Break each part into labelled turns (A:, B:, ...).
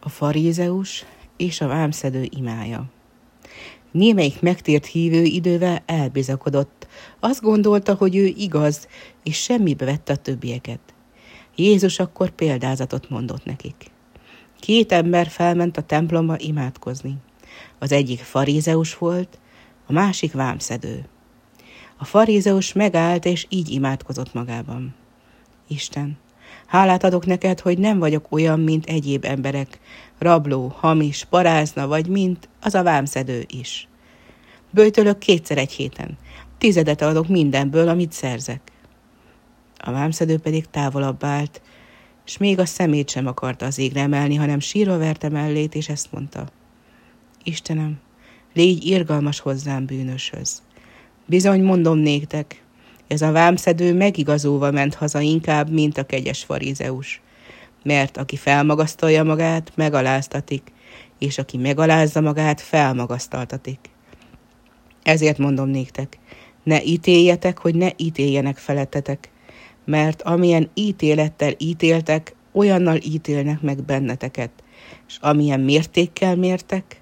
A: A farízeus és a vámszedő imája. Némelyik megtért hívő idővel elbizakodott. Azt gondolta, hogy ő igaz, és semmibe vette a többieket. Jézus akkor példázatot mondott nekik. Két ember felment a templomba imádkozni. Az egyik farízeus volt, a másik vámszedő. A farízeus megállt, és így imádkozott magában. Isten, hálát adok neked, hogy nem vagyok olyan, mint egyéb emberek, rabló, hamis, parázna, vagy mint az a vámszedő is. Böjtölök kétszer egy héten. Tizedet adok mindenből, amit szerzek. A vámszedő pedig távolabb állt, és még a szemét sem akarta az égre emelni, hanem sírva verte mellét, és ezt mondta. Istenem, légy irgalmas hozzám bűnöshöz. Bizony mondom néktek, ez a vámszedő megigazolva ment haza inkább, mint a kegyes farizeus. Mert aki felmagasztalja magát, megaláztatik, és aki megalázza magát, felmagasztaltatik. Ezért mondom néktek, ne ítéljetek, hogy ne ítéljenek felettetek, mert amilyen ítélettel ítéltek, olyannal ítélnek meg benneteket, és amilyen mértékkel mértek,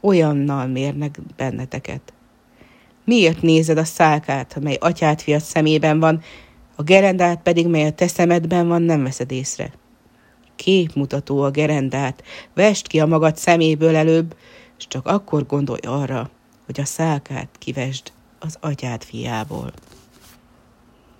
A: olyannal mérnek benneteket. Miért nézed a szálkát, amely atyát fiat szemében van, a gerendát pedig, mely a te szemedben van, nem veszed észre? Képmutató a gerendát, vest ki a magad szeméből előbb, és csak akkor gondolj arra, hogy a szálkát kivesd az atyád fiából.